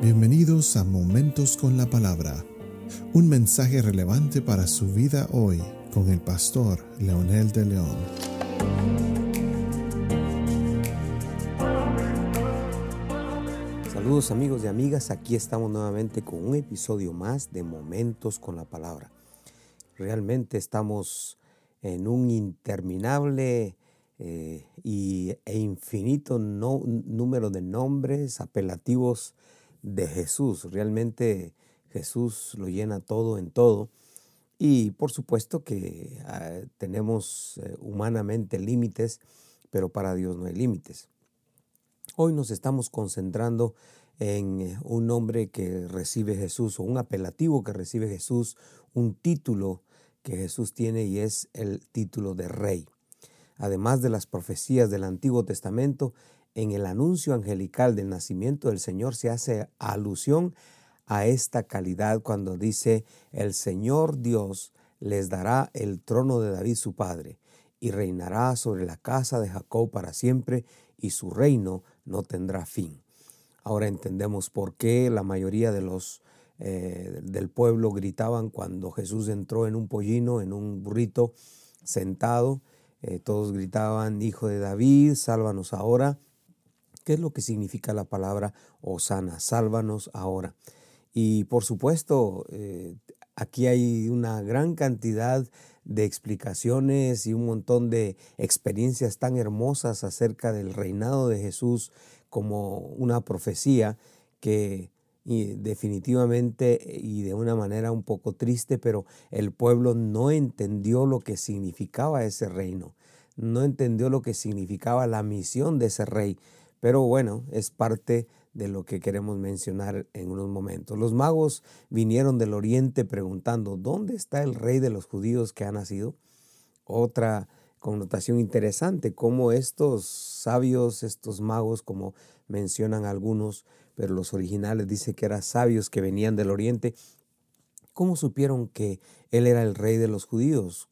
Bienvenidos a Momentos con la Palabra, un mensaje relevante para su vida hoy con el pastor Leonel de León. Saludos amigos y amigas, aquí estamos nuevamente con un episodio más de Momentos con la Palabra. Realmente estamos en un interminable eh, y, e infinito número de nombres apelativos de Jesús. Realmente Jesús lo llena todo en todo. Y por supuesto que ah, tenemos eh, humanamente límites, pero para Dios no hay límites. Hoy nos estamos concentrando en eh, un nombre que recibe Jesús o un apelativo que recibe Jesús, un título que Jesús tiene y es el título de rey. Además de las profecías del Antiguo Testamento, en el anuncio angelical del nacimiento del Señor se hace alusión a esta calidad cuando dice, el Señor Dios les dará el trono de David su padre, y reinará sobre la casa de Jacob para siempre, y su reino no tendrá fin. Ahora entendemos por qué la mayoría de los eh, del pueblo gritaban cuando Jesús entró en un pollino, en un burrito, sentado. Eh, todos gritaban, Hijo de David, sálvanos ahora. ¿Qué es lo que significa la palabra Osana? Sálvanos ahora. Y por supuesto, eh, aquí hay una gran cantidad de explicaciones y un montón de experiencias tan hermosas acerca del reinado de Jesús como una profecía que definitivamente y de una manera un poco triste, pero el pueblo no entendió lo que significaba ese reino, no entendió lo que significaba la misión de ese rey. Pero bueno, es parte de lo que queremos mencionar en unos momentos. Los magos vinieron del oriente preguntando, ¿dónde está el rey de los judíos que ha nacido? Otra connotación interesante, cómo estos sabios, estos magos, como mencionan algunos, pero los originales dice que eran sabios que venían del oriente, ¿cómo supieron que él era el rey de los judíos?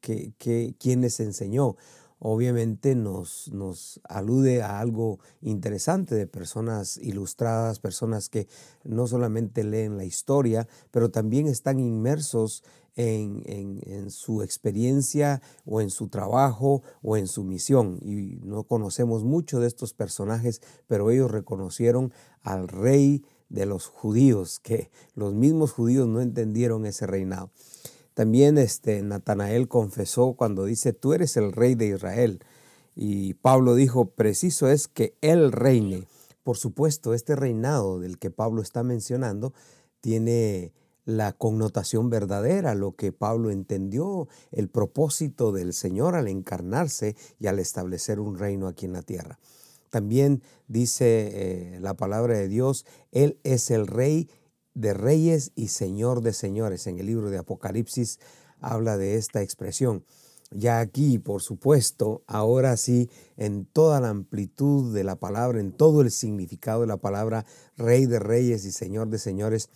¿Quién les enseñó? Obviamente nos, nos alude a algo interesante de personas ilustradas, personas que no solamente leen la historia, pero también están inmersos en, en, su experiencia o en su trabajo o en su misión. Y no conocemos mucho de estos personajes, pero ellos reconocieron al rey de los judíos, que los mismos judíos no entendieron ese reinado. También este, Natanael confesó cuando dice, tú eres el rey de Israel. Y Pablo dijo, preciso es que él reine. Por supuesto, este reinado del que Pablo está mencionando tiene la connotación verdadera, lo que Pablo entendió, el propósito del Señor al encarnarse y al establecer un reino aquí en la tierra. También dice eh, la palabra de Dios, Él es el rey de reyes y señor de señores. En el libro de Apocalipsis habla de esta expresión. Ya aquí, por supuesto, ahora sí, en toda la amplitud de la palabra, en todo el significado de la palabra rey de reyes y señor de señores,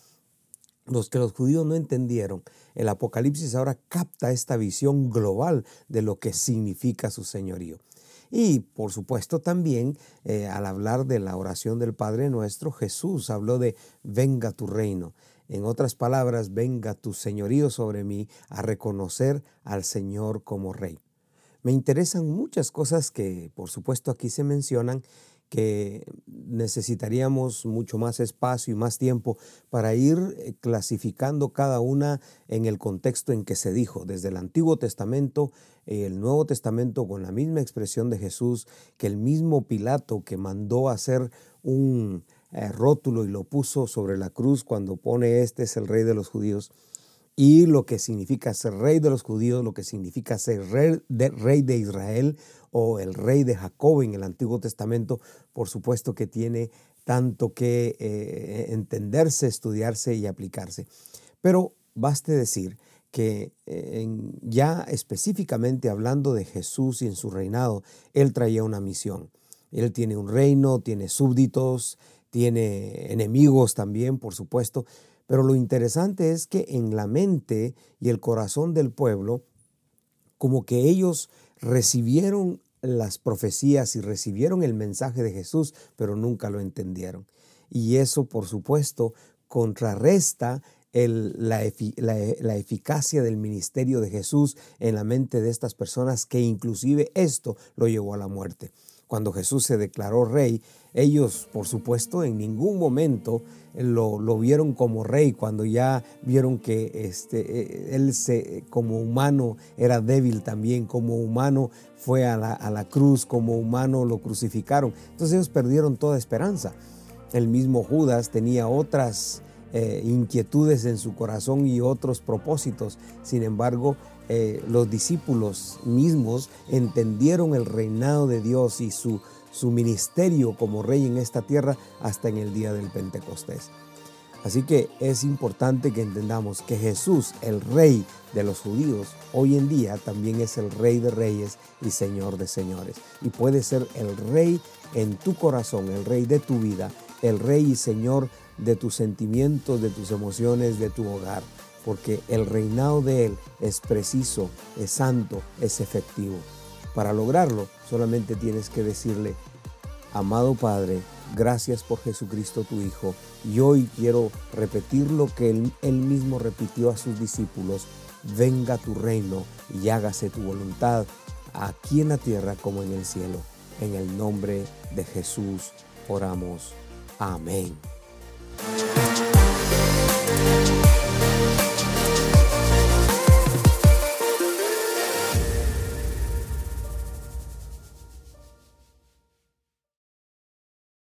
los que los judíos no entendieron, el Apocalipsis ahora capta esta visión global de lo que significa su señorío. Y por supuesto también eh, al hablar de la oración del Padre nuestro, Jesús habló de venga tu reino. En otras palabras, venga tu señorío sobre mí a reconocer al Señor como Rey. Me interesan muchas cosas que por supuesto aquí se mencionan que necesitaríamos mucho más espacio y más tiempo para ir eh, clasificando cada una en el contexto en que se dijo, desde el Antiguo Testamento, el Nuevo Testamento con la misma expresión de Jesús, que el mismo Pilato que mandó hacer un eh, rótulo y lo puso sobre la cruz cuando pone este es el rey de los judíos, y lo que significa ser rey de los judíos, lo que significa ser rey de, rey de Israel o el rey de Jacob en el Antiguo Testamento, por supuesto que tiene tanto que eh, entenderse, estudiarse y aplicarse. Pero baste decir que eh, ya específicamente hablando de Jesús y en su reinado, Él traía una misión. Él tiene un reino, tiene súbditos, tiene enemigos también, por supuesto, pero lo interesante es que en la mente y el corazón del pueblo, como que ellos recibieron las profecías y recibieron el mensaje de Jesús, pero nunca lo entendieron. Y eso, por supuesto, contrarresta la, eficacia del ministerio de Jesús en la mente de estas personas, que inclusive esto lo llevó a la muerte. Cuando Jesús se declaró rey, ellos, por supuesto, en ningún momento lo, vieron como rey, cuando ya vieron que este, eh, él como humano era débil también, como humano fue a la, a la cruz, como humano lo crucificaron. Entonces ellos perdieron toda esperanza. El mismo Judas tenía otras eh, inquietudes en su corazón y otros propósitos. Sin embargo, eh, los discípulos mismos entendieron el reinado de Dios y su, su ministerio como rey en esta tierra hasta en el día del Pentecostés. Así que es importante que entendamos que Jesús, el rey de los judíos, hoy en día también es el rey de reyes y señor de señores. Y puede ser el rey en tu corazón, el rey de tu vida, el rey y señor de tus sentimientos, de tus emociones, de tu hogar, porque el reinado de Él es preciso, es santo, es efectivo. Para lograrlo, solamente tienes que decirle, amado Padre, gracias por Jesucristo tu Hijo, y hoy quiero repetir lo que él, él mismo repitió a sus discípulos, venga tu reino y hágase tu voluntad, aquí en la tierra como en el cielo. En el nombre de Jesús oramos. Amén.